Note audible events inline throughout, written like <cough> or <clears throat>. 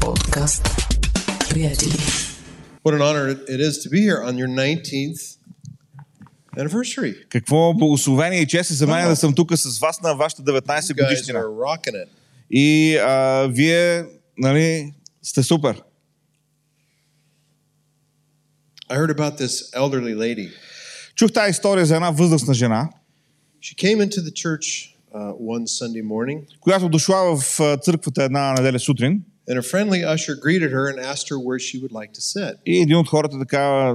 Подкаст. Приятели. What an honor it is to be here on your 19th anniversary. Какво благословение и чест е за мен Wow. да съм тук с вас на вашата 19 You guys годишнина. are rocking it. И а, вие, нали, сте супер. I heard about this elderly lady. Чух тази история за една възрастна жена, She came into the church uh, one Sunday morning, която дошла в църквата една неделя сутрин and a friendly usher greeted her and asked her where she would like to sit. и един от хората така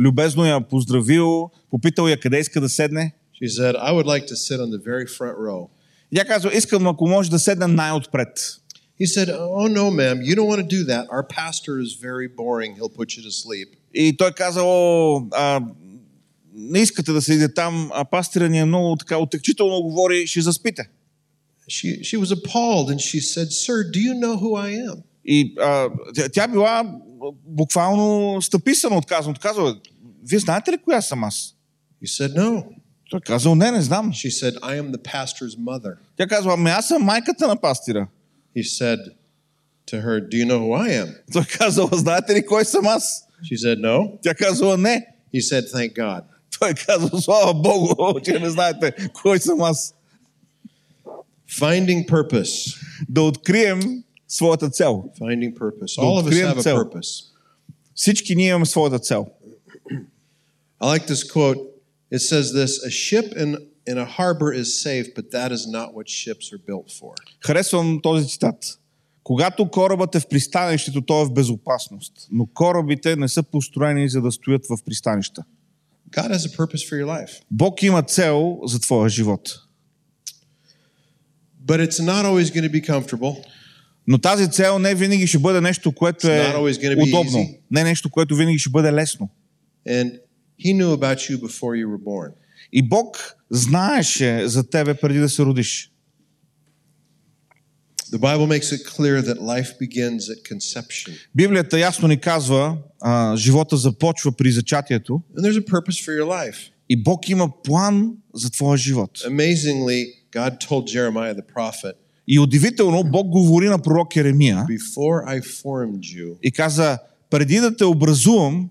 любезно я поздравил, попитал я къде иска да седне. She said, I would like to sit on the very front row. И тя казва, искам ако може да седна най-отпред. He said, Oh, no, ma'am, you don't want to do that. Our pastor is very boring. He'll put you to sleep. И той каза, о, а, не искате да седите там, а пастира ни е много така отекчително говори, ще заспите. She, she was appalled and she said, Sir, do you know who I am? И а, тя, тя била буквално стъписана от казаното. Казва, вие знаете ли коя съм аз? He said, No. Той казал, не, не знам. She said, I am the pastor's mother. Тя казва, ами аз съм майката на пастира. He said to her, Do you know who I am? Той казал, знаете ли кой съм аз? She said, No. Тя казала, не. He said, Thank God. Той казал, слава Богу, че не знаете кой съм аз. Finding purpose. Да открием своята цел. Finding purpose. All of us have a purpose. Всички ние имаме своята цел. <clears throat> I like this quote. It says this A ship in, in a harbor is safe, but that is not what ships are built for. Харесвам този цитат. Когато корабът е в пристанището, той е в безопасност. Но корабите не са построени за да стоят в пристанища. God has a purpose for your life, Бог има цел за твоя живот. But it's not always going to be comfortable. Но тази цел не винаги ще бъде нещо, което е удобно. easy. Не нещо, което винаги ще бъде лесно. And He knew about you before you were born. И Бог знаеше за тебе преди да се родиш. The Bible makes it clear that life begins at conception. Библията ясно ни казва, а, живота започва при зачатието And there's a purpose for your life. и Бог има план за твоя живот. Amazingly, God told Jeremiah the prophet, И удивително, Бог говори на пророк Еремия Before I formed you, и каза, преди да те образувам,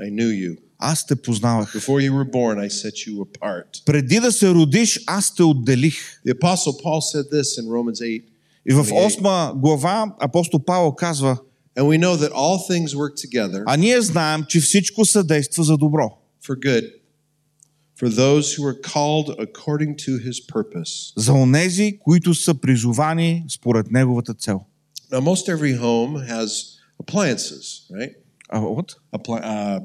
I knew you. аз те познавах. Before you were born, I set you apart. Преди да се родиш, аз те отделих. The Apostle Paul said this in Romans 8. И в 28. 8 глава апостол Павел казва, And we know that all things work together а ние знаем, че всичко съдейства за добро. for good for those who are called according to his purpose. За онези, които са призовани според неговата цел. Now, most every home has appliances, right? А, what? Appli- uh,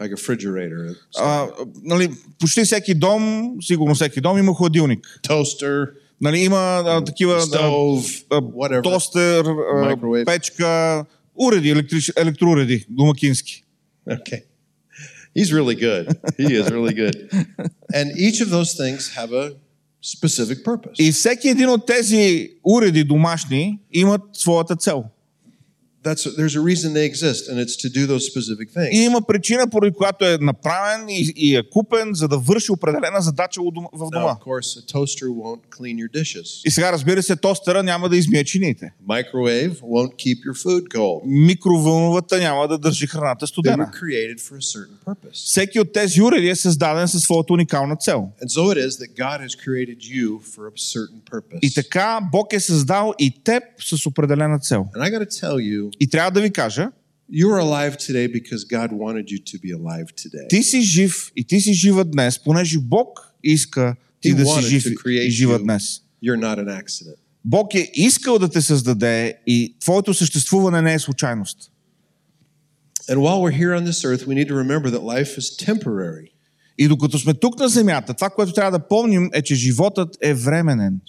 like a refrigerator, а, нали, почти всеки дом, сигурно всеки дом има хладилник. toaster, Нали, има а, такива stove, а, whatever. тостер, а, печка, уреди, електрич, електроуреди, домакински. Okay. He's really good. He is really good. And each of those things have a specific purpose. И всеки един от тези уреди домашни имат своята цел. That's there's a reason they exist, and it's to do those specific И things. има причина, поради която е направен и, и е купен, за да върши определена задача у дома- в Now, of course, a toaster won't clean your dishes. И сега, разбира се, тостера няма да измие чиниите. Microwave won't keep your food cold. Микровълновата няма да държи храната They were студена. created for a certain purpose. Всеки от тези уреди е създаден със своята уникална цел. And so it is that God has created you for a certain purpose. И така Бог е създал и теб с определена цел. And I got to tell you, И трябва да ви кажа, you're alive today because God wanted you to be alive today. ти си жив и ти си жива днес, понеже Бог иска ти He да си жив и жива you. днес. You're not an accident. Бог е искал да те създаде и твоето съществуване не е случайност. And while we're here on this earth, we need to remember that life is temporary. И докато сме тук на земята, това, което трябва да помним е, че животът е временен.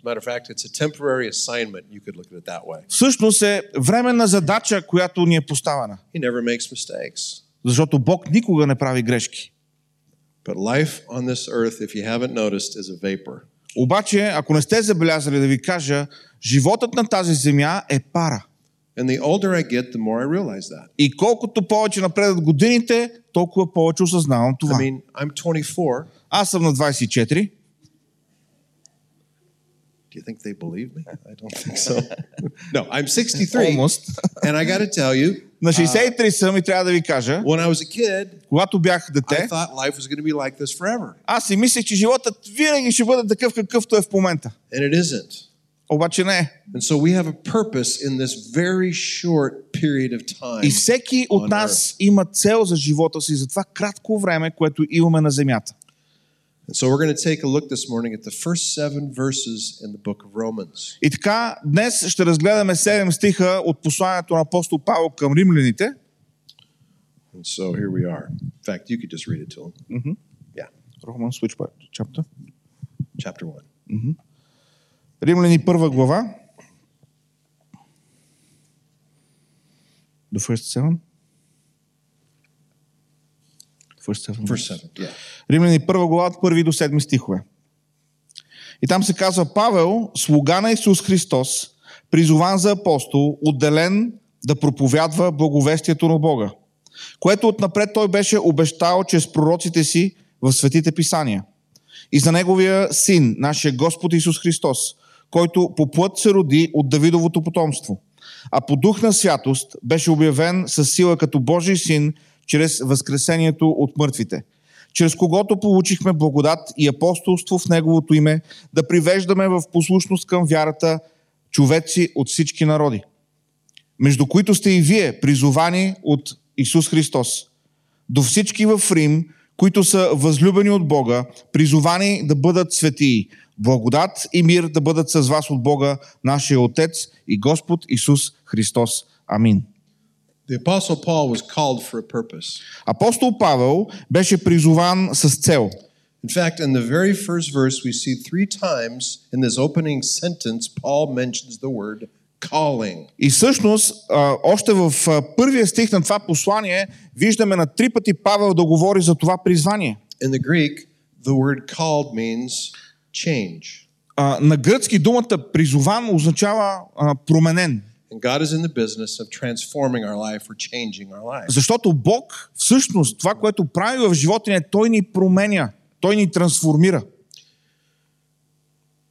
Всъщност е временна задача, която ни е поставена. He never makes mistakes. Защото Бог никога не прави грешки. But life on this earth, if you haven't noticed, is a vapor. Обаче, ако не сте забелязали да ви кажа, животът на тази земя е пара. And the older I get, the more I realize that. И колкото повече напредат годините, толкова повече осъзнавам това. I mean, I'm 24. Аз съм на 24. Do you think they believe me? I don't think so. no, I'm 63. Almost. And I got to tell you, На 63 съм и трябва да ви кажа, when I was a kid, когато бях I дете, thought life was going to be like this forever. аз си мислех, че животът винаги ще бъде такъв какъвто е в момента. And it isn't. Обаче не. And so we have a purpose in this very short period of time. И всеки от on нас има цел за живота си за това кратко време, което имаме на земята. And so we're going to take a look this morning at the first seven verses in the book of Romans. И така, днес ще разгледаме 7 стиха от посланието на апостол Павел към римляните. And so here we are. In fact, you could just read it to them. Yeah, Romans, which part? Chapter? chapter one. Римляни първа глава. The first seven? First seven. Verse seven. Yeah. Римляни първа глава от първи до седми стихове. И там се казва Павел, слуга на Исус Христос, призован за апостол, отделен да проповядва благовестието на Бога, което отнапред той беше обещал чрез пророците си в светите писания. И за неговия син, нашия Господ Исус Христос, който по плът се роди от Давидовото потомство, а по дух на святост беше обявен със сила като Божий син чрез възкресението от мъртвите, чрез когото получихме благодат и апостолство в Неговото име, да привеждаме в послушност към вярата човеци от всички народи, между които сте и вие, призовани от Исус Христос. До всички в Рим, които са възлюбени от Бога, призовани да бъдат светии. Благодат и мир да бъдат с вас от Бога, нашия Отец и Господ Исус Христос. Амин. The Apostle Paul was called for a purpose. Апостол Павел беше призован с цел. In fact, in the very first verse, we see three times in this opening sentence, Paul mentions the word calling. И всъщност, още в първия стих на това послание, виждаме на три пъти Павел да говори за това призвание. In the Greek, the word called means change. А, на гръцки думата призован означава а, променен. And God is in the business of transforming our life or changing our life. Защото Бог, всъщност, това, което прави в живота ни, е Той ни променя, Той ни трансформира.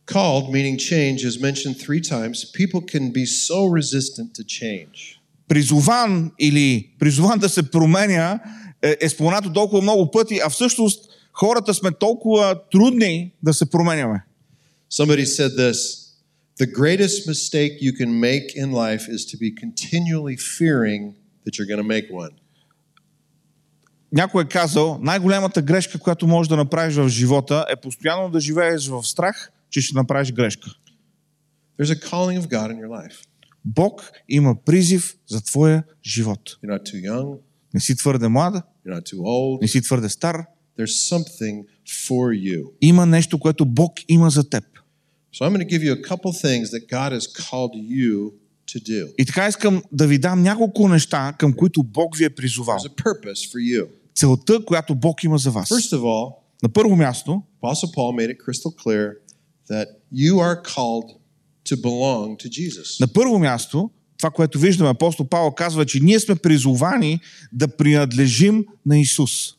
Called, meaning change, is mentioned three times. People can be so resistant to change. Призован или призован да се променя е, е споменато толкова много пъти, а всъщност хората сме толкова трудни да се променяме. Somebody said this The greatest mistake you can make in life is to be continually fearing that you're going to make one. Някой е казал, най-голямата грешка, която можеш да направиш в живота е постоянно да живееш в страх, че ще направиш грешка. There's a calling of God in your life. Бог има призив за твоя живот. You're not too young, Не си твърде млада, you're not too old. не си твърде стар. There's something for you. Има нещо, което Бог има за теб. So I'm going to give you a couple things that God has called you to do. И така искам да ви дам няколко неща, към които Бог ви е призовал. There's a purpose for you. Целта, която Бог има за вас. First of all, На първо място, Apostle Paul made it crystal clear that you are called to belong to Jesus. на първо място, това, което виждаме, апостол Павел казва, че ние сме призовани да принадлежим на Исус.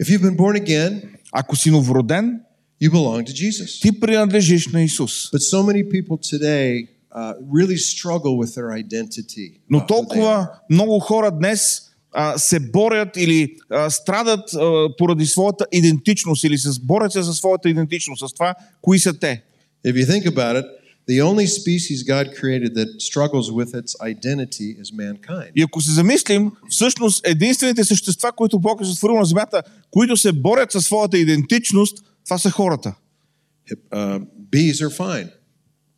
If you've been born again, Ако си новороден, you belong to Jesus. ти принадлежиш на Исус. But so many people today uh, really struggle with their identity. Но толкова много хора днес а, се борят или а, страдат а, поради своята идентичност или се борят се за своята идентичност, с това, кои са те. If you think about it, the only species God created that struggles with its identity is mankind. И ако се замислим, всъщност единствените същества, които Бог е сътворил на земята, които се борят със своята идентичност, това са хората. Uh, bees are fine.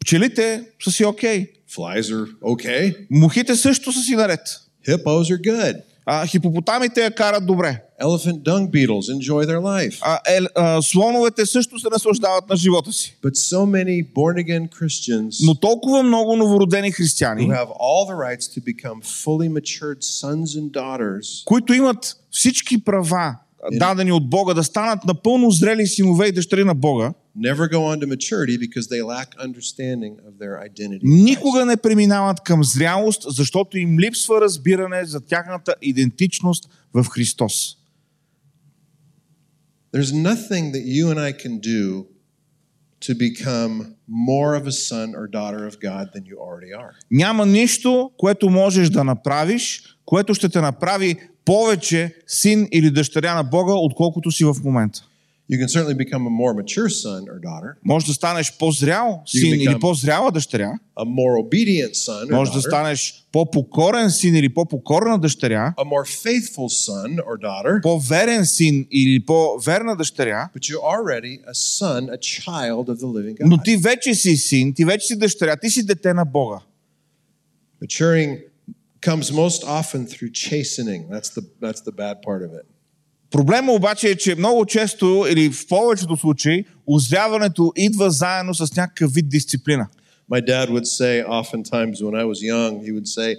Пчелите са си окей. Flies are okay. Мухите също са си наред. Hippos are good. А, хипопотамите я карат добре. Elephant dung beetles enjoy their life. А, е, а, слоновете също се наслаждават на живота си. But so many born again Christians Но толкова много новородени християни, who have all the rights to become fully matured sons and daughters които имат всички права, дадени от Бога, да станат напълно зрели синове и дъщери на Бога, never go on to maturity because they lack understanding of their identity. никога не преминават към зрялост, защото им липсва разбиране за тяхната идентичност в Христос. There's nothing that you and I can do to become more of a son or daughter of God than you already are. Няма нищо, което можеш да направиш, което ще те направи повече син или дъщеря на Бога, отколкото си в момента. You can certainly become a more mature son or daughter, Може да станеш по-зрял син become- или по-зряла дъщеря. a more obedient son or Може да daughter, станеш по-покорен син или по-покорна дъщеря. a more faithful son or daughter, По-верен син или по-верна дъщеря. but you're already a son, a child of the living Но God. ти вече си син, ти вече си дъщеря, ти си дете на Бога. Maturing comes most often through chastening. That's the that's the bad part of it. Проблема обаче е, че много често или в повечето случаи озряването идва заедно с някакъв вид дисциплина. My dad would say oftentimes when I was young, he would say,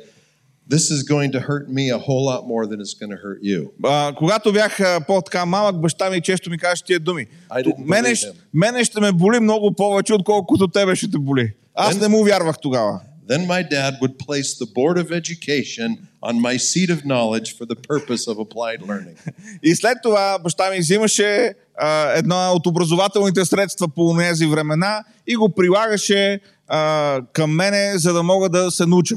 This is going to hurt me a whole lot more than it's going to hurt you. А, когато бях по-така малък, баща ми често ми казваше тия думи. Мене, мене ще ме боли много повече, отколкото тебе ще те боли. Аз Then- не му вярвах тогава. Then my dad would place the Board of Education on my seat of knowledge for the purpose of applied learning. И след това баща ми взимаше а, едно от образователните средства по тези времена и го прилагаше а, към мене, за да мога да се науча.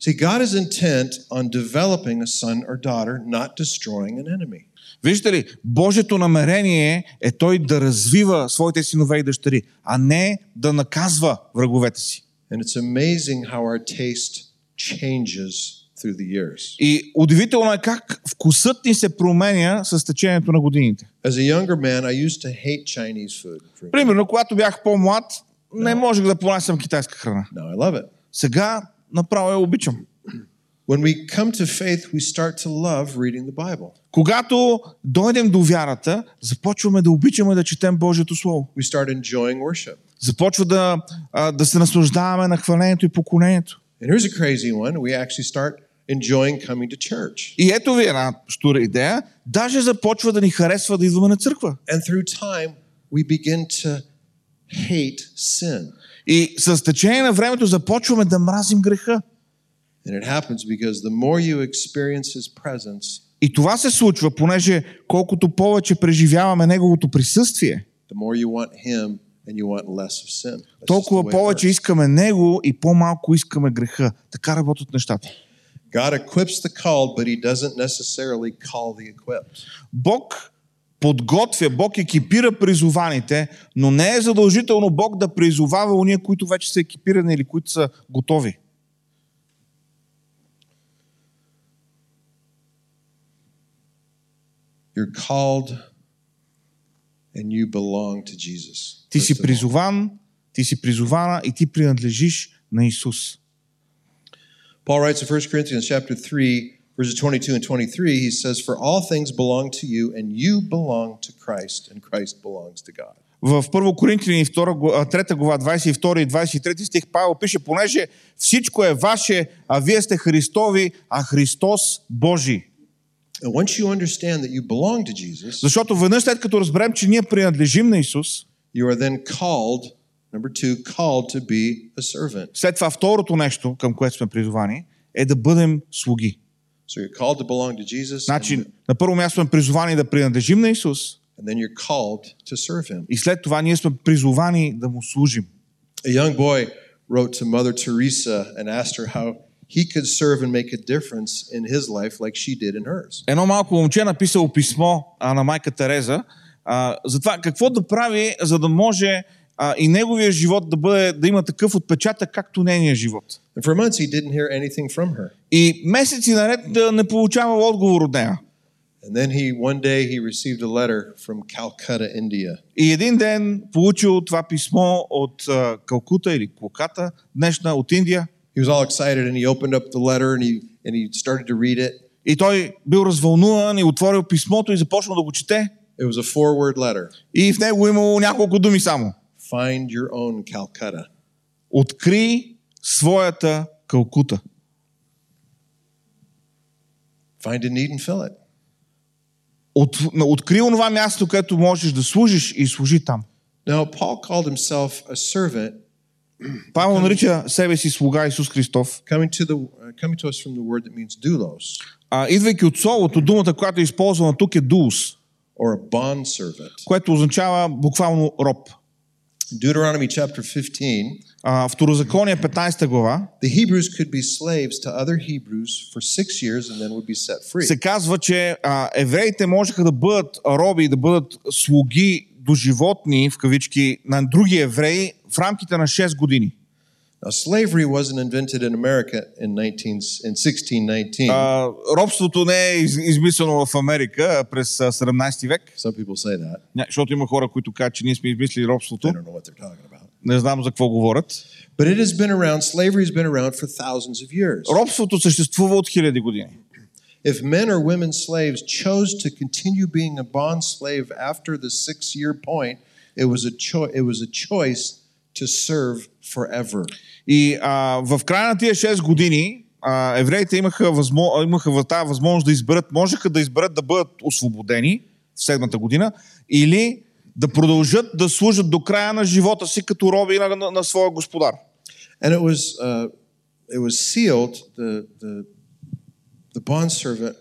See, God is intent on developing a son or daughter, not destroying an enemy. Виждате ли, Божието намерение е той да развива своите синове и дъщери, а не да наказва враговете си. And it's amazing how our taste changes through the years. И удивително е как вкусът ни се променя с течението на годините. As a younger man, I used to hate Chinese food. Примерно, когато бях по-млад, не можех да понасям китайска храна. Now I love it. Сега направо я обичам. When we come to faith, we start to love reading the Bible. Когато дойдем до вярата, започваме да обичаме да четем Божието Слово. We start enjoying worship. Започва да, да се наслаждаваме на хвалението и поклонението. And here's a crazy one. We actually start enjoying coming to church. И ето ви една штура идея. Даже започва да ни харесва да идваме на църква. And through time, we begin to hate sin. И с течение на времето започваме да мразим греха. And it happens because the more you experience his presence, И това се случва, понеже колкото повече преживяваме Неговото присъствие, the more you want him толкова повече искаме Него и по-малко искаме греха. Така работят нещата. God equips the called, but he doesn't necessarily call the equipped. Бог подготвя, Бог екипира призованите, но не е задължително Бог да призовава уния, които вече са екипирани или които са готови. You're called and you belong to Jesus. Ти си призован, ти си призована и ти принадлежиш на Исус. Paul writes in 1 Corinthians chapter 3, verses 22 and 23, he says, For all things belong to you, and you belong to Christ, and Christ belongs to God. В 1 Коринтияни 3 глава 22 и 23 стих Павел пише, понеже всичко е ваше, а вие сте Христови, а Христос Божий. And once you understand that you belong to Jesus, Защото веднъж след като разберем, че ние принадлежим на Исус, you are then called, number two, called to be a servant. след това второто нещо, към което сме призовани, е да бъдем слуги. So you're called to belong to Jesus, Значи, and, на първо място сме призовани да принадлежим на Исус and then you're called to serve Him. и след това ние сме призовани да му служим. A young boy wrote to Mother Teresa and asked her how he could serve and make a difference in his life like she did in hers. Едно малко момче е написало писмо а, на майка Тереза а, за това какво да прави, за да може а, и неговия живот да, бъде, да има такъв отпечатък, както нейния живот. And for months, he didn't hear anything from her. И месеци наред да не получава отговор от нея. And then he, one day, he received a letter from Calcutta, India. И един ден получил това писмо от Калкута или Колката, днешна от Индия. He was all excited and he opened up the letter and he, and he started to read it. И той бил развълнуван и отворил писмото и започнал да го чете. It was a four word letter И в него имало няколко думи само. Find your own Calcutta. Откри своята Калкута. Find a need and fill it. От, откри онова място, където можеш да служиш и служи там. Now, Paul called himself a servant, <clears throat> Павел нарича себе си слуга Исус Христов, coming to, the, uh, coming to us from the word that means doulos, а, идвайки от словото, думата, която е използвана тук е дуус, or a bond servant. което означава буквално роб. Deuteronomy chapter 15, А, Второзаконие 15 глава the Hebrews could be slaves to other Hebrews for six years and then would be set free. се казва, че а, евреите можеха да бъдат роби, да бъдат слуги до животни, в кавички, на други евреи в рамките на 6 години. Now, slavery wasn't invented in America in, 19, in 1619. А, робството не е из, измислено в Америка през а, 17 век, Some people say that. Ня, защото има хора, които казват, че ние сме измислили робството. I don't know what they're talking about. Не знам за какво говорят. But it has been around, slavery has been around for thousands of years. Робството съществува от хиляди години. If men or women slaves chose to continue being a bond slave after the six year point, it was a, cho- it was a choice to serve forever. И а, в края на тия 6 години а, евреите имаха, възмо, имаха тази възможност да изберат, можеха да изберат да бъдат освободени в седмата година или да продължат да служат до края на живота си като роби на, на, на своя господар. And it was, uh, it was sealed, the, the, the bondservant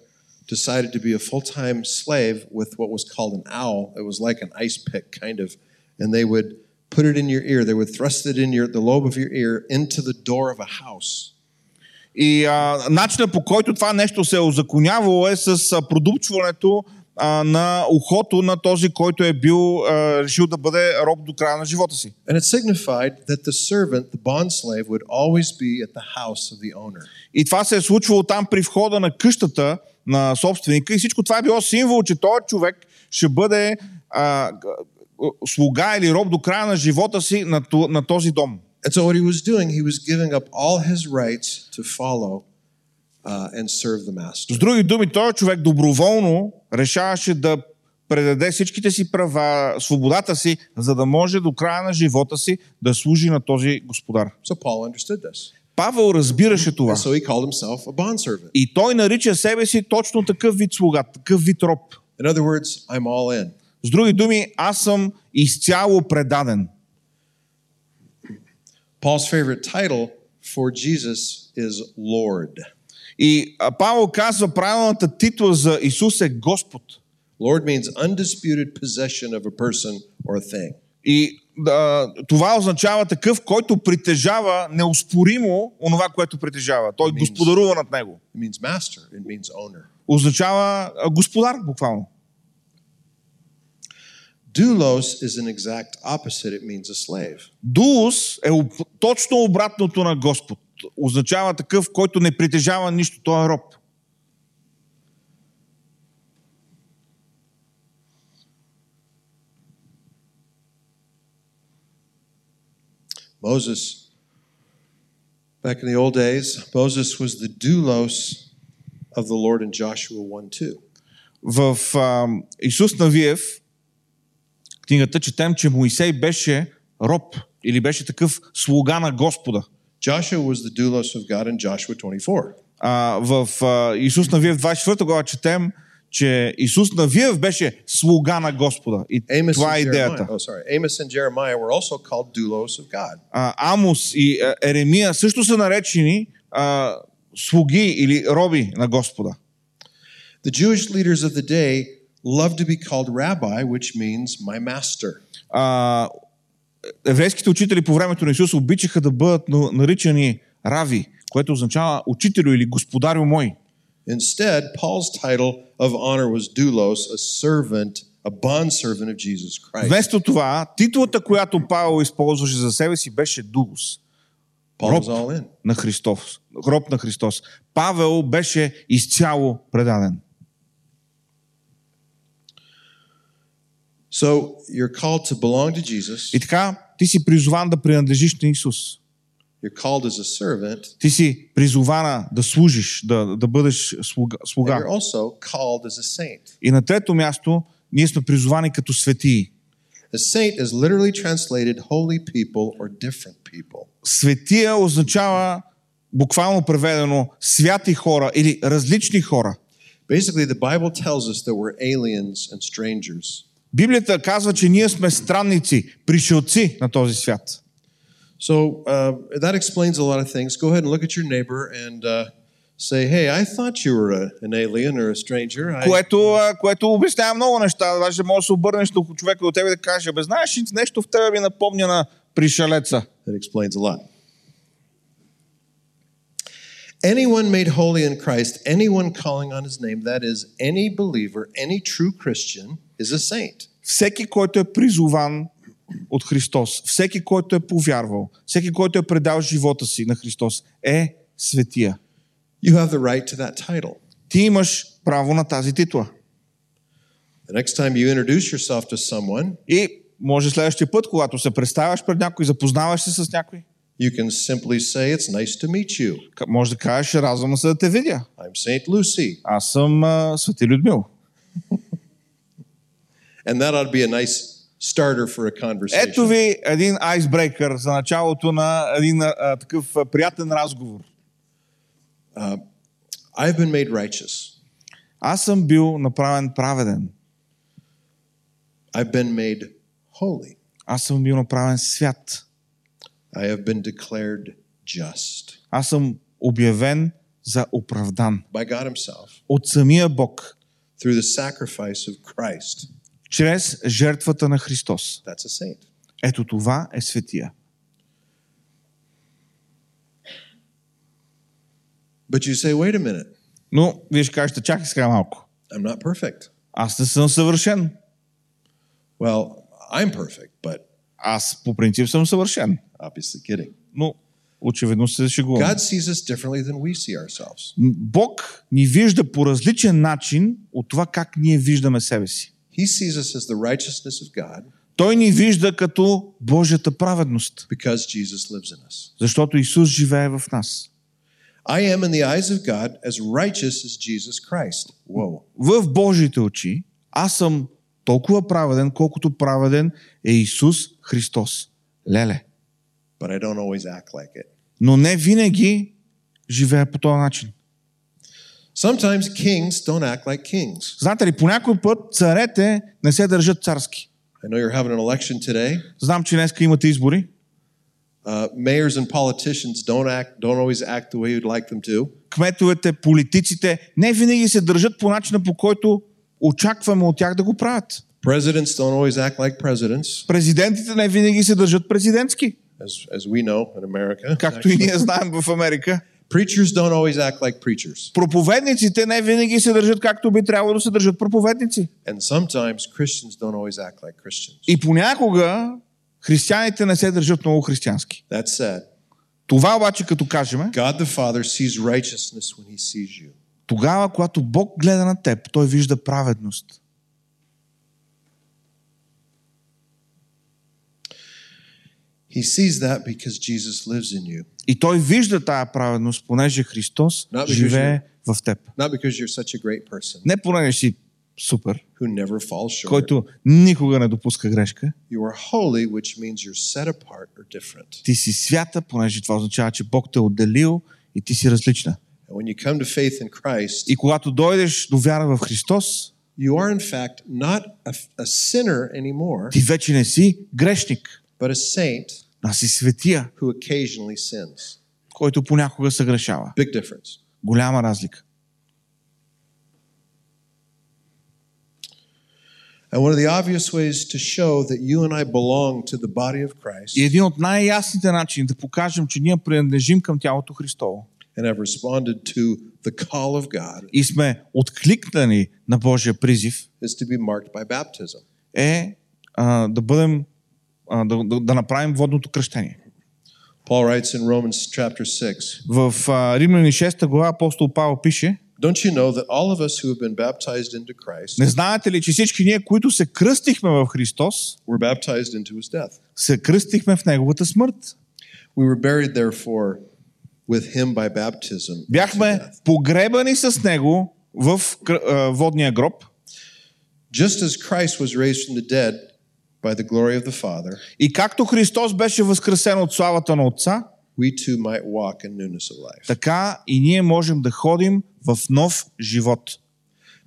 decided to be a full time slave with what was called an owl. It was like an ice pick, kind of. And they would put it in your ear, they would thrust it in your, the lobe of your ear into the door of a house. И а, начинът по който това нещо се е озаконявало е с а, продупчването а, на ухото на този, който е бил а, решил да бъде роб до края на живота си. And it signified that the servant, the bond slave, would always be at the house of the owner. И това се е случвало там при входа на къщата на собственика и всичко това е било символ, че този човек ще бъде а, слуга или роб до края на живота си на, на този дом. And so, what he was doing, he was giving up all his rights to follow uh, and serve the master. С други думи, този човек доброволно решаваше да предаде всичките си права, свободата си, за да може до края на живота си да служи на този господар. So, Paul understood this. Павел разбираше това. And so, he called himself a bondservant. И той нарича себе си точно такъв вид слуга, такъв вид роб. In other words, I'm all in. С други думи, аз съм изцяло предаден. Paul's favorite title for Jesus is Lord. И Павел казва, правилната титла за Исус е Господ. Lord means undisputed possession of a person or a thing. И а, това означава такъв, който притежава неоспоримо онова, което притежава. Той господарува над него. It means master, it means owner. Означава господар, буквално. Doulos is an exact opposite, it means a slave. Дуус е об- точно обратното на Господ. Означава такъв, който не притежава нищо, той е роб. Moses, back in the old days, Moses was the doulos of the Lord in Joshua 1 2. В а, Исус Навиев, книгата, четем, че Моисей беше роб или беше такъв слуга на Господа. Joshua was the doulos of God in Joshua 24. А, в а, Исус Навиев 24 глава четем, че Исус Навиев беше слуга на Господа. И Amos това е идеята. Oh. А, Амос и а, Еремия също са наречени а, слуги или роби на Господа. The Jewish leaders of the day loved to be called rabbi, which means my master. А, еврейските учители по времето на Исус обичаха да бъдат на- наричани рави, което означава учителю или господарю мой. Instead, Paul's title of honor was doulos, a servant, a bondservant of Jesus Christ. Вместо това, титлата, която Павел използваше за себе си, беше all in. на Христос. Роб на Христос. Павел беше изцяло предаден. So you're called to belong to Jesus. И така, ти си призован да принадлежиш на Исус. You're called as a servant. Ти си призована да служиш, да, да бъдеш слуга. And слуга. you're also called as a saint. И на трето място, ние сме призовани като светии. A saint is literally translated holy people or different people. Светия означава, буквално преведено, святи хора или различни хора. Basically, the Bible tells us that we're aliens and strangers. Библията казва, че ние сме странници, пришелци на този свят. So uh, that explains a lot of things. Go ahead and look at your neighbor and uh, say, "Hey, I thought you were a, an alien or a stranger." I, Което, а, което обяснява много неща. Даже можеш да се обърнеш до човека до тебе и да кажеш, бе, знаеш ли, нещо в тебе ми напомня на пришелеца. That explains a lot. Anyone made holy in Christ, anyone calling on his name, that is, any believer, any true Christian, is a saint. Всеки, който е призован от Христос, всеки, който е повярвал, всеки, който е предал живота си на Христос, е светия. You have the right to that title. Ти имаш право на тази титла. The next time you introduce yourself to someone, И може следващия път, когато се представяш пред някой, запознаваш се с някой, you can simply say, It's nice to meet you. може да кажеш, радвам се да те видя. I'm Saint Lucy. Аз съм а, Свети Людмил. <laughs> And that ought to be a nice starter for a conversation. Ето ви един айсбрейкър за началото на един а, такъв а, приятен разговор. I've been made righteous. Аз съм бил направен праведен. I've been made holy. Аз съм бил направен свят. I have been declared just Аз съм обявен за оправдан by God Himself от самия Бог, through the sacrifice of Christ. Чрез жертвата на Христос. Ето това е светия. But you say, wait a minute, Но вие ще кажете, чакай сега малко. I'm not perfect. Аз не съм съвършен. Well, I'm perfect, but Аз по принцип съм съвършен. obviously kidding. Но очевидно се шегувам. God sees us differently than we see ourselves. Бог ни вижда по различен начин от това как ние виждаме себе си. He sees us as the righteousness of God Той ни вижда като Божията праведност, because Jesus lives in us. защото Исус живее в нас. I am in the eyes of God as righteous as Jesus Christ. Whoa. В Божите очи аз съм толкова праведен, колкото праведен е Исус Христос. Леле. But I don't always act like it. Но не винаги живее по този начин. Sometimes kings don't act like kings. Знаете ли, по някой път царете не се държат царски. I know you're having an election today. Знам, че днес имате избори. Uh, mayors and politicians don't act don't always act the way you'd like them to. Кметовете, политиците не винаги се държат по начина, по който очакваме от тях да го правят. Presidents don't always act like presidents, Президентите не винаги се държат президентски, as, as we know in America. както и ние знаем в Америка. Preachers don't always act like preachers. Проповедниците не винаги се държат както би трябвало да се държат проповедници. And sometimes Christians don't always act like Christians. И понякога християните не се държат много християнски. That said, Това обаче, като кажем, God the Father sees righteousness when he sees you. тогава, когато Бог гледа на теб, той вижда праведност. He sees that because Jesus lives in you. И той вижда тая праведност, понеже Христос живее в теб. Не понеже си супер, който никога не допуска грешка. Ти си свята, понеже това означава, че Бог те е отделил и ти си различна. И когато дойдеш до вяра в Христос, you are in fact not a, a sinner anymore, ти вече не си грешник, but a saint а си светия, who occasionally sins. който понякога се грешава. Big difference. Голяма разлика. And one of the obvious ways to show that you and I belong to the body of И Christ един от най-ясните начини да покажем, че ние принадлежим към тялото Христово and have responded to the call of God и сме откликнани на Божия призив, is to be marked by baptism. е а, да бъдем, а, да, да, да направим водното кръщение. Paul writes in Romans chapter 6 В а, Римляни 6 глава апостол Павел пише, Don't you know that all of us who have been baptized into Christ не знаете ли, че всички ние, които се кръстихме в Христос, were baptized into his death? се кръстихме в Неговата смърт. We were buried, therefore, with him by baptism. Бяхме погребани с Него в водния гроб Just as Christ was raised from the dead by the glory of the Father, и както Христос беше възкресен от славата на Отца, we too might walk in newness of life. така и ние можем да ходим в нов живот.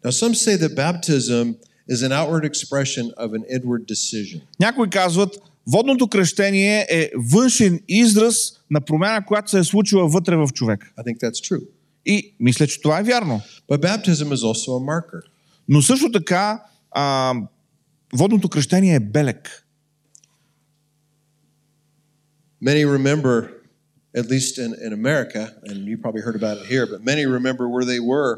Now, some say that baptism is an outward expression of an inward decision. Някои казват, водното кръщение е външен израз на промяна, която се е случила вътре в човек. I think that's true. И мисля, че това е вярно. But baptism is also a marker. Но също така, а, водното кръщение е белег. Many remember, at least in, in America, and you probably heard about it here, but many remember where they were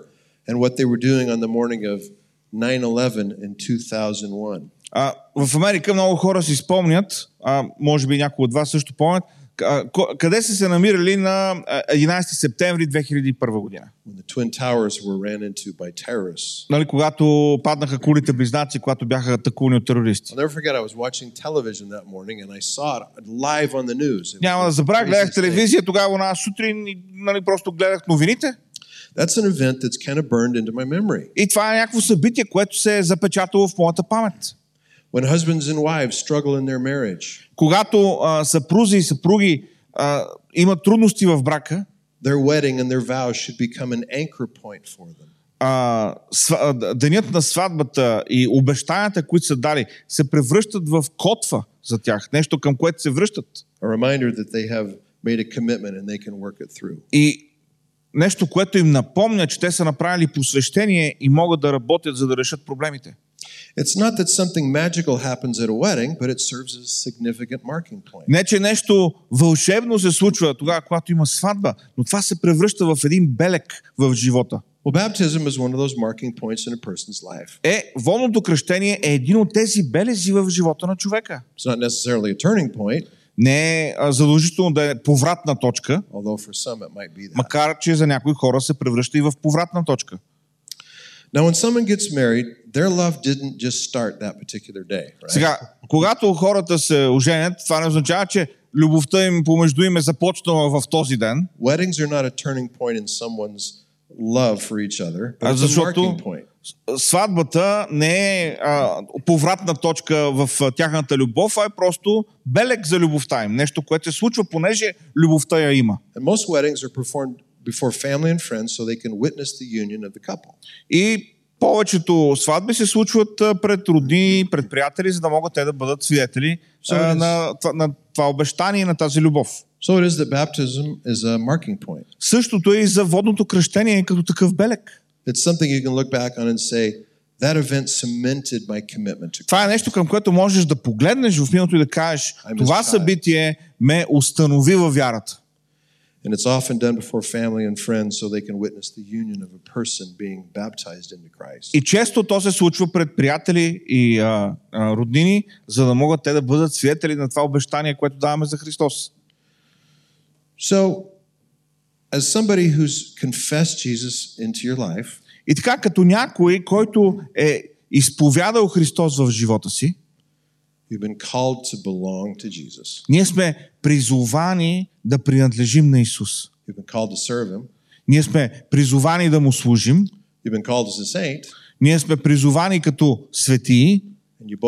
and what they were doing on the morning of 9 11 in 2001. А, в Америка много хора си спомнят, а, може би някои от вас също помнят, къде са се намирали на а, 11 септември 2001 година. Нали, когато паднаха кулите близнаци, когато бяха атакувани от терористи. Няма да забравя, гледах телевизия тогава на сутрин и нали, просто гледах новините. That's an event that's kind of burned into my memory. И това е някакво събитие, което се е запечатало в моята памет. When husbands and wives struggle in their marriage, Когато а, съпрузи и съпруги а, имат трудности в брака, their wedding and their vows should become an anchor point for them. а, сва, денят на сватбата и обещанията, които са дали, се превръщат в котва за тях. Нещо към което се връщат. A reminder that they have made a commitment and they can work it through. И нещо, което им напомня, че те са направили посвещение и могат да работят, за да решат проблемите. It's not that something magical happens at a wedding, but it serves as a significant marking point. Не, че нещо вълшебно се случва тогава, когато има сватба, но това се превръща в един белек в живота. Well, baptism is one of those marking points in a person's life. Е, водното кръщение е един от тези белези в живота на човека. It's not necessarily a turning point, Не е задължително да е повратна точка, макар че за някои хора се превръща и в повратна точка. Now, when someone gets married, their love didn't just start that particular day, right? Сега, когато хората се оженят, това не означава, че любовта им помежду им е започнала в този ден, Weddings are not a turning point in someone's love for each other, but it's a marking point. сватбата не е а, повратна точка в а, тяхната любов, а е просто белег за любовта им. Нещо, което се случва, понеже любовта я има. And most weddings are performed before family and friends so they can witness the union of the couple. И повечето сватби се случват пред родни, пред приятели, за да могат те да бъдат свидетели So is- на, на това обещание и на тази любов. So it is that baptism is a marking point. Същото е и за водното кръщение като такъв белег. It's something you can look back on and say, that event cemented my commitment to Това е нещо, към което можеш да погледнеш в миналото и да кажеш, това събитие ме установи във вярата. And it's often done before family and friends so they can witness the union of a person being baptized into Christ. И често то се случва пред приятели и а, а, роднини, за да могат те да бъдат свидетели на това обещание, което даваме за Христос. So, as somebody who's confessed Jesus into your life, И така, като някой, който е изповядал Христос в живота си, you've been called to belong to Jesus. ние сме призовани да принадлежим на Исус. Ние сме призовани да му служим, ние сме призовани като светии And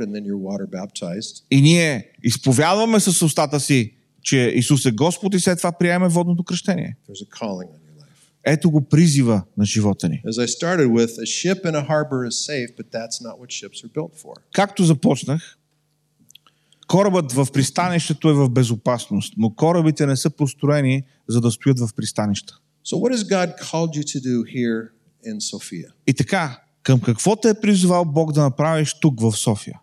and и ние изповядваме с устата си, че Исус е Господ и след това приемаме водното кръщение. There's a calling on your life. Ето го призива на живота ни. As I started with, a ship in a harbor is safe, but that's not what ships are built for. Както започнах, корабът в пристанището е в безопасност, но корабите не са построени за да стоят в пристанища. So, what has God called you to do here in? И така, към какво те е призовал Бог да направиш тук в София?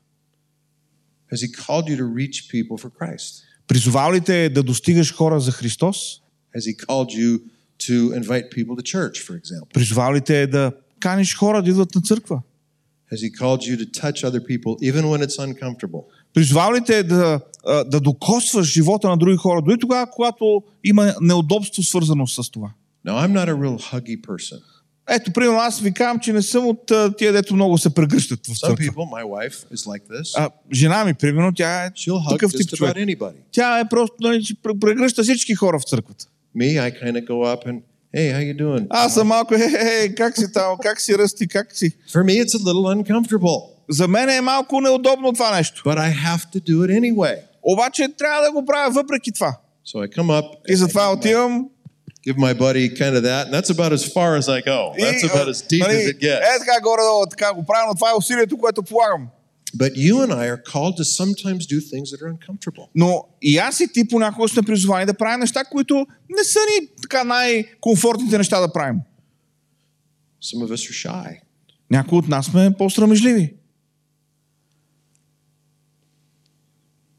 Has He called you to reach people for Christ? Призовал ли те да достигаш хора за Христос? Has He called you to invite people to church, for example? Призовал ли те да каниш хора да идват на църква? Has He called you to touch other people even when it's uncomfortable? Призовал ли те да, да докосваш живота на други хора, дори тогава, когато има неудобство свързано с това? Now, I'm not a real huggy person. Ето, примерно, аз ви казвам, че не съм от тия, дето много се прегръщат в църква. like. А, жена ми, примерно, тя е She'll такъв тип човек. Тя е просто, нали, прегръща всички хора в църквата. Me, I go up and, hey, how you doing? Аз съм малко, хе, хе, хе, как си там, как си ръсти, как си. For me, it's a little uncomfortable, За мен е малко неудобно това нещо. but I have to do it anyway. Обаче трябва да го правя въпреки това. So I come up И and I затова give my, отивам. give my buddy kind of that, and that's about as far as I go. That's и, about а, as deep нали, as it gets. Е така горе-долу, така го правя, но това е усилието, което полагам. But you and I are called to sometimes do things that are uncomfortable. Но и аз и ти понякога сме призовани да правим неща, които не са ни така най-комфортните неща да правим. Some of us are shy. Някои от нас сме по-срамежливи.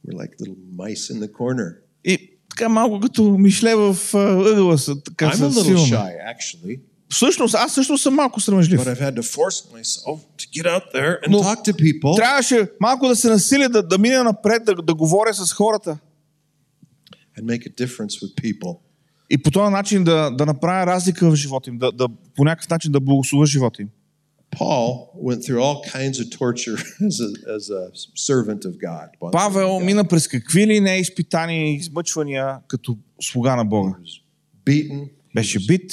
We're like little mice in the corner. И така малко като мишле в ъгъла са, така I'm a little shy, actually, Всъщност, аз също съм малко срамежлив. but I've had to force myself to get out there and Но talk to people Трябваше малко да се насиля, да, да мине напред, да, да говоря с хората. and make a difference with people. И по този начин да, да направя разлика в живота им, да, да, по някакъв начин да благословя живота им. Paul went through all kinds of torture <laughs> as a, as a servant of God. Павел мина през какви ли не изпитания и измъчвания като слуга на Бога. Beaten, Беше бит,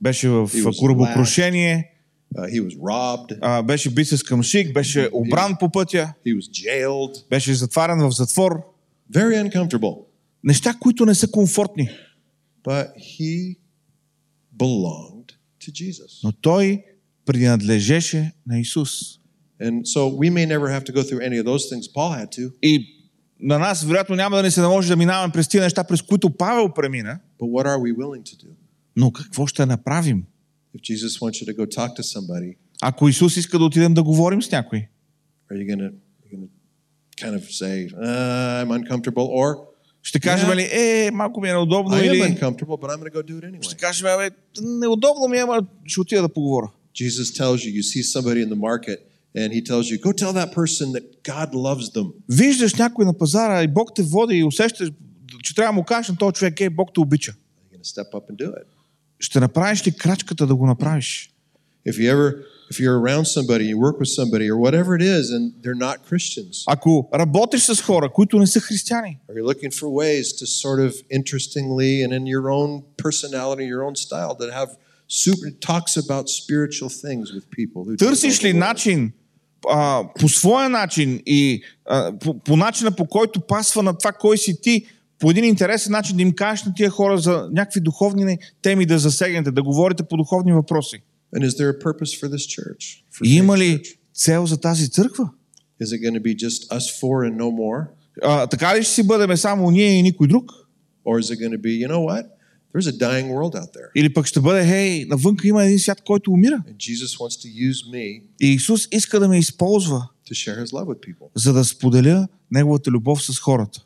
беше в корабокрушение, uh, беше бит с къмшик, беше обран по пътя, беше затварен в затвор. Неща, които не са комфортни. Но той принадлежеше на Исус. And so we may never have to go through any of those things Paul had to, И на нас, вероятно, няма да ни се наложи да минаваме през тези неща, през които Павел премина. but what are we willing to do? Но какво ще направим? If Jesus wants you to go talk to somebody, Ако Исус иска да отидем да говорим с някой, are you going to you gonna kind of say, uh, I'm uncomfortable? Or ще кажем Yeah. ли, е, малко ми е неудобно I am или uncomfortable, but I'm going to go do it ще anyway. кажем, бе, неудобно ми е, ама ще отида да поговоря. Jesus tells you, you see somebody in the market, and he tells you, go tell that person that God loves them. Виждаш някой на пазара и Бог те води и усещаш, че трябва да му кажеш на този човек, е, Бог те обича. Ще направиш ли крачката да го направиш? If you ever, if you're around somebody, you work with somebody, or whatever it is, and they're not Christians, Ако работиш с хора, които не са християни, Are you looking for ways to sort of interestingly and in your own personality, your own style, that have super talks about spiritual things with people? Who don't търсиш ли начин, а, по своя начин и а, по, по начина по който пасва на това кой си ти, по един интересен начин да им кажеш на тия хора за някакви духовни теми да засегнете, да говорите по духовни въпроси. And is there a purpose for this church? For И има ли цел за тази църква? Is it going to be just us four and no more? А, така ли ще си бъдеме само ние и никой друг? Or is it going to be, you know what? There's a dying world out there. Или пък ще бъде, хей, навънка има един свят, който умира. And Jesus wants to use me И Исус иска да ме използва, to share his love with people. за да споделя Неговата любов с хората.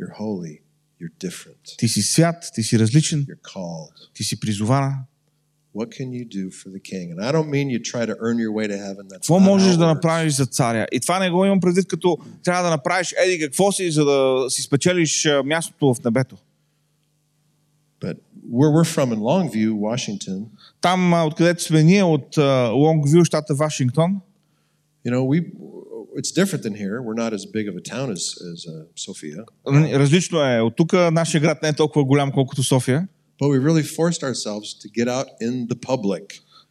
You're holy. You're different. Ти си свят, ти си различен, You're called. ти си призована. What can you do for the king? And I don't mean you try to earn your way to heaven. That's Какво можеш да направиш за царя? И това не го имам предвид като трябва да направиш еди какво си, за да си спечелиш мястото в небето. But where we're from in Longview, Washington, Там, откъдето сме ние, от Лонгвил, щата Вашингтон, you know, we it's different than here. We're not as big of a town as as uh, Sophia, р- различно е. От тук нашия град не е толкова голям, колкото София. but we really forced ourselves to get out in the public.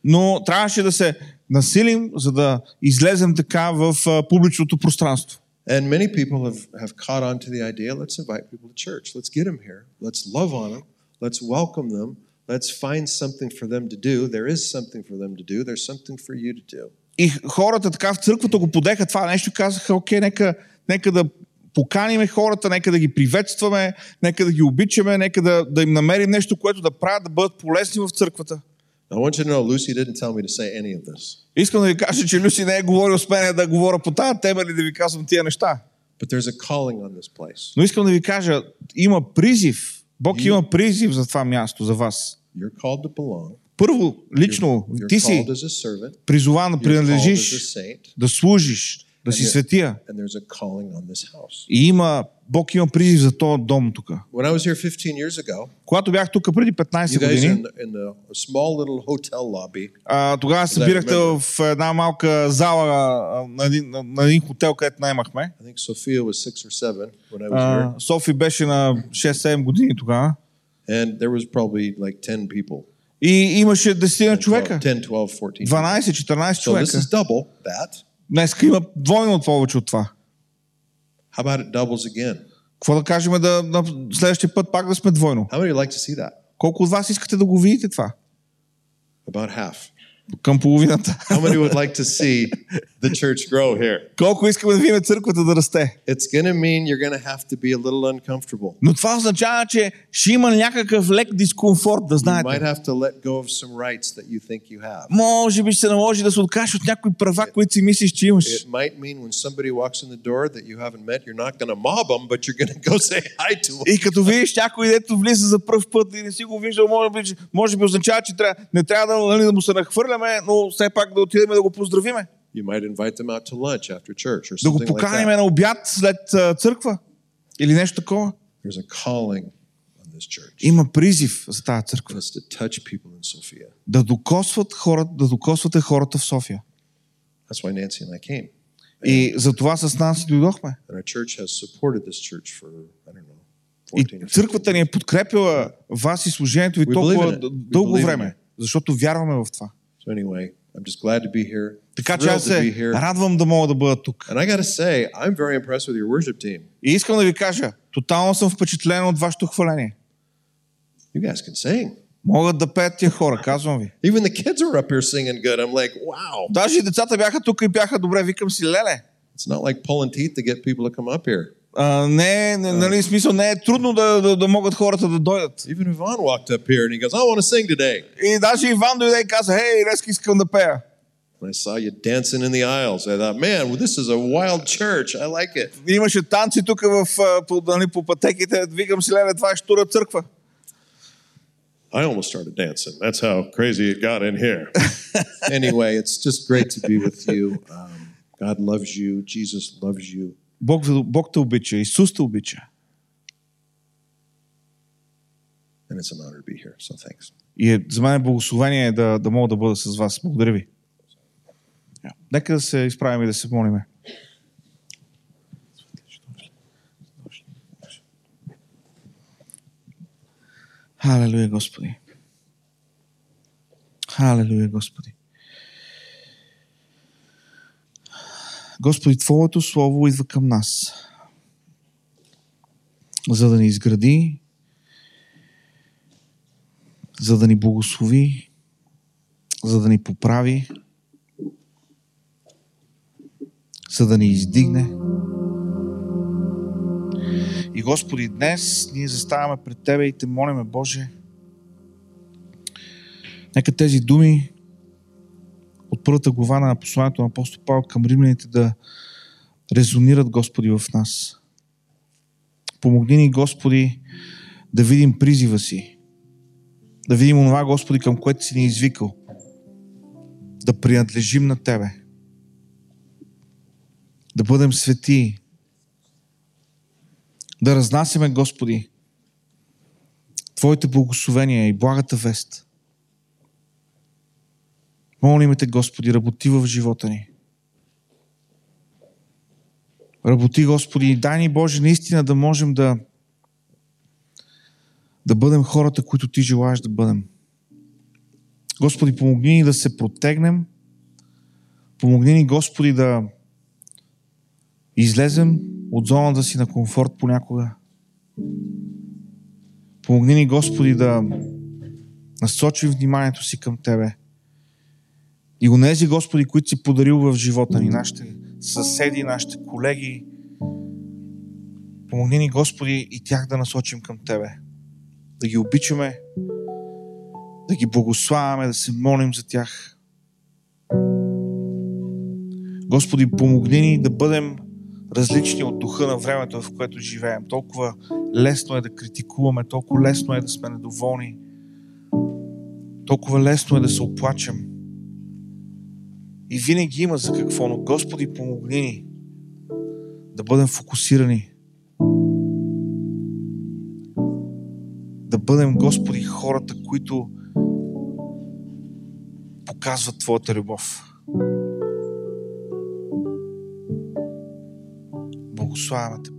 Но трябваше да се насилим, за да излезем така в а, публичното пространство. And many people have have caught on to the idea. Let's invite people to church. Let's get them here. Let's love on them. Let's welcome them. Let's find something for them to do. There is something for them to do. There's something for you to do. И хората така в църквата го подеха това нещо, казаха, окей, нека, нека да поканиме хората, нека да ги приветстваме, нека да ги обичаме, нека да, да им намерим нещо, което да правят, да бъдат полезни в църквата. I want you to know, Lucy didn't tell me to say any of this, Искам да ви кажа, че Люси не е говорил с мен да говоря по тази тема или да ви казвам тия неща. but there's a calling on this place. Но искам да ви кажа, има призив. Бог има призив за това място, за вас. You're called to belong. Първо, лично, ти си призован да принадлежиш, да служиш, да си светия. И има, Бог има призив за този дом тук. When I was here 15 years ago, Когато бях тук преди you 15 guys are години, а, тогава събирахте в една малка зала на един, на, един хотел, където наймахме. Софи беше на 6-7 години тогава. And there was probably like 10 people. И имаше 10 12, човека. 10, 12, 14. 12-14 So this човека. is double that. Днес има двойно повече от това. Какво да кажем да, на следващия път пак да сме двойно? Like? Колко от вас искате да го видите това? About half. към половината. How many would like to see the <laughs> church grow here? Колко искаме да видим църквата да расте. It's going to mean you're going to have to be a little uncomfortable. Но това означава, че ще има някакъв лек дискомфорт, да You знаете. might have to let go of some rights that you think you have. Може би ще се наложи да се откажеш от някои права, които си мислиш, че имаш. It might mean when somebody walks in the door that you haven't met, you're not going to mob them, but you're going <laughs> to go say hi to them. И като видиш някой, дето влиза за първ път и не си го виждал, може би, може би означава, че трябва, не трябва да, нали, да му се нахвърляме, но все пак да отидем да го поздравиме. You might invite them out to lunch after church or Да го something like that. на обяд след а, църква. Или нещо такова. There's a calling on this church. Има призив за тази църква. it's to touch people in Sofia. Да докосват хората, да докосвате хората в София. That's why Nancy and I came. И за това с нас дойдохме. И 14 or 15 църквата ни е подкрепила вас и служението ви толкова дълго време, защото вярваме в това. So anyway, I'm just glad to be here. Така че Thrilled аз to be се here. радвам да мога да бъда тук. And I got to say, I'm very impressed with your worship team. И искам да ви кажа, тотално съм впечатлен от вашето хваление. You guys can sing. Могат да пеят тия хора, казвам ви. Even the kids are up here singing good. I'm like, wow. Даже и децата бяха тук и бяха добре. Викам си, леле, It's not like pulling teeth to get people to come up here. а, не, не, нали, в смисъл, не е трудно да, да, да могат хората да дойдат. Even Yvonne walked up here and he goes, I want to sing today. И даже Иван дойде и каза, хей, днес искам да пея. And I saw you dancing in the aisles. I thought, man, well, this is a wild church. I like it. Имаше танци тук в, а, по, нали, по пътеките. Викам си, леле, това е штура църква. I almost started dancing. That's how crazy it got in here. anyway, it's just great to be with you. Um, God loves you. Jesus loves you. Бог, Бог те обича, Исус те обича. And it's an honor to be here. So thanks. И е, за мен е благословение да, да мога да бъда с вас. Благодаря ви. Я. Нека да се изправим и да се молиме. Халелуя, Господи. Халелуя, Господи. Господи, Твоето Слово идва към нас, за да ни изгради, за да ни благослови, за да ни поправи, за да ни издигне. И Господи, днес ние заставаме пред Тебе и Те молиме, Боже, нека тези думи първата глава на посланието на апостол Павел към римляните да резонират, Господи, в нас. Помогни ни, Господи, да видим призива си, да видим онова, Господи, към което си ни извикал. Да принадлежим на Тебе. Да бъдем свети. Да разнасяме, Господи, Твоите благословения и благата вест. Молим Те, Господи, работи в живота ни. Работи, Господи, и дай ни, Боже, наистина да можем да да бъдем хората, които Ти желаеш да бъдем. Господи, помогни ни да се протегнем. Помогни ни, Господи, да излезем от зоната си на комфорт понякога. Помогни ни, Господи, да насочим вниманието си към Тебе. И онези, Господи, които си подарил в живота ни, нашите съседи, нашите колеги, помогни ни, Господи, и тях да насочим към Тебе да ги обичаме, да ги благославяме, да се молим за тях. Господи, помогни ни да бъдем различни от духа на времето, в което живеем. Толкова лесно е да критикуваме, толкова лесно е да сме недоволни, толкова лесно е да се оплачем. И винаги има за какво, но Господи, помогни ни да бъдем фокусирани да бъдем, Господи, хората, които показват Твоята любов. Благославяме Те,